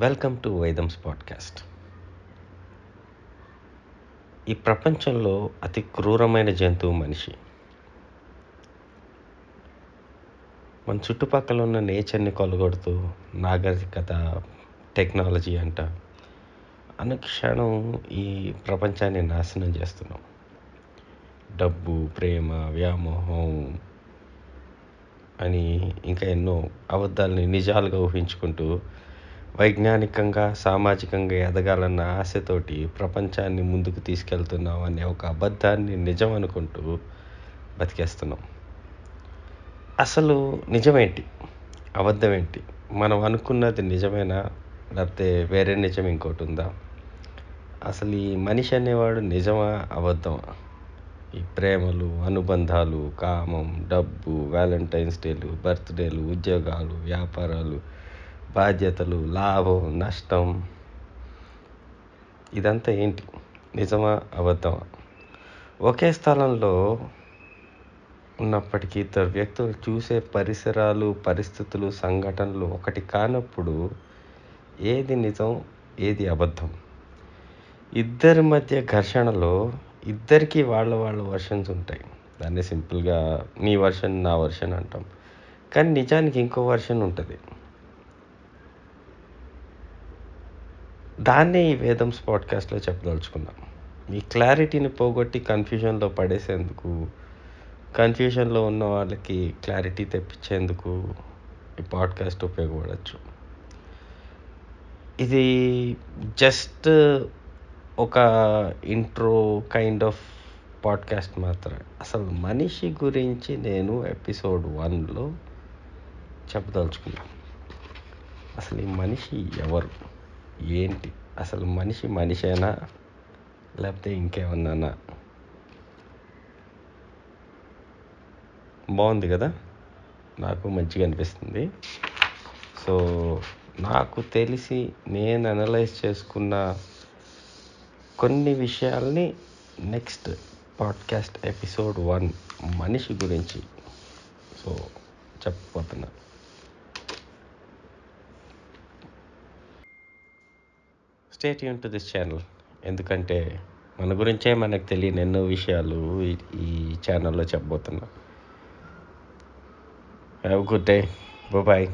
Welcome to వైదమ్స్ podcast. ఈ ప్రపంచంలో అతి క్రూరమైన జంతువు మనిషి. మన చుట్టుపక్కల ఉన్న నేచర్ని కొలగొడుతూ నాగరికత టెక్నాలజీ అంట అనుక్షణం ఈ ప్రపంచాన్ని నాశనం చేస్తున్నాం. డబ్బు ప్రేమ వ్యామోహం అని ఇంకా ఎన్నో అబద్ధాలని నిజాలుగా ఊహించుకుంటూ వైజ్ఞానికంగా సామాజికంగా ఎదగాలన్న ఆశతోటి ప్రపంచాన్ని ముందుకు తీసుకెళ్తున్నాం అనే ఒక అబద్ధాన్ని నిజం అనుకుంటూ బతికేస్తున్నాం. అసలు నిజమేంటి? అబద్ధం ఏంటి మనం అనుకున్నది నిజమేనా? లేకపోతే వేరే నిజం ఇంకోటి ఉందా? అసలు ఈ మనిషి అనేవాడు నిజమా? అబద్ధమా? ఈ ప్రేమలు అనుబంధాలు కామం డబ్బు వ్యాలంటైన్స్ డేలు బర్త్డేలు ఉద్యోగాలు వ్యాపారాలు బాధ్యతలు లాభం నష్టం. ఇదంతా ఏంటి? నిజమా? అబద్ధమా? ఒకే స్థలంలో ఉన్నప్పటికీ ఇద్దరు వ్యక్తులు చూసే పరిసరాలు పరిస్థితులు సంఘటనలు ఒకటి కానప్పుడు ఏది నిజం ఏది అబద్ధం? ఇద్దరి మధ్య ఘర్షణలో ఇద్దరికీ వాళ్ళ వాళ్ళ వర్షన్స్ ఉంటాయి. దాన్ని సింపుల్గా నీ వర్షన్ నా వర్షన్ అంటాం. కానీ నిజానికి ఇంకో వర్షన్ ఉంటుంది. దాన్నే ఈ వేదమ్స్ పాడ్కాస్ట్లో చెప్పదలుచుకున్నాం ఈ క్లారిటీని పోగొట్టి కన్ఫ్యూజన్లో పడేసేందుకు కన్ఫ్యూజన్లో ఉన్న వాళ్ళకి క్లారిటీ తెప్పించేందుకు ఈ పాడ్కాస్ట్ ఉపయోగపడవచ్చు ఇది జస్ట్ ఒక ఇంట్రో కైండ్ ఆఫ్ పాడ్కాస్ట్ మాత్రమే. అసలు మనిషి గురించి నేను ఎపిసోడ్ వన్లో చెప్పదలుచుకున్నాను అసలు ఈ మనిషి ఎవరు? ఏంటి? అసలు మనిషి మనిషేనా? లేకపోతే ఇంకేమన్నా బాగుంది కదా? నాకు మంచిగా అనిపిస్తుంది. సో నాకు తెలిసి నేను అనలైజ్ చేసుకున్న కొన్ని విషయాల్ని నెక్స్ట్ పాడ్కాస్ట్ ఎపిసోడ్ వన్ మనిషి గురించి. సో చెప్పబోతున్నా. స్టేట్ యూన్ టు దిస్ ఛానల్ ఎందుకంటే మన గురించే మనకు తెలియని ఎన్నో విషయాలు ఈ- ఛానల్లో చెప్పబోతున్నా. Have good day bye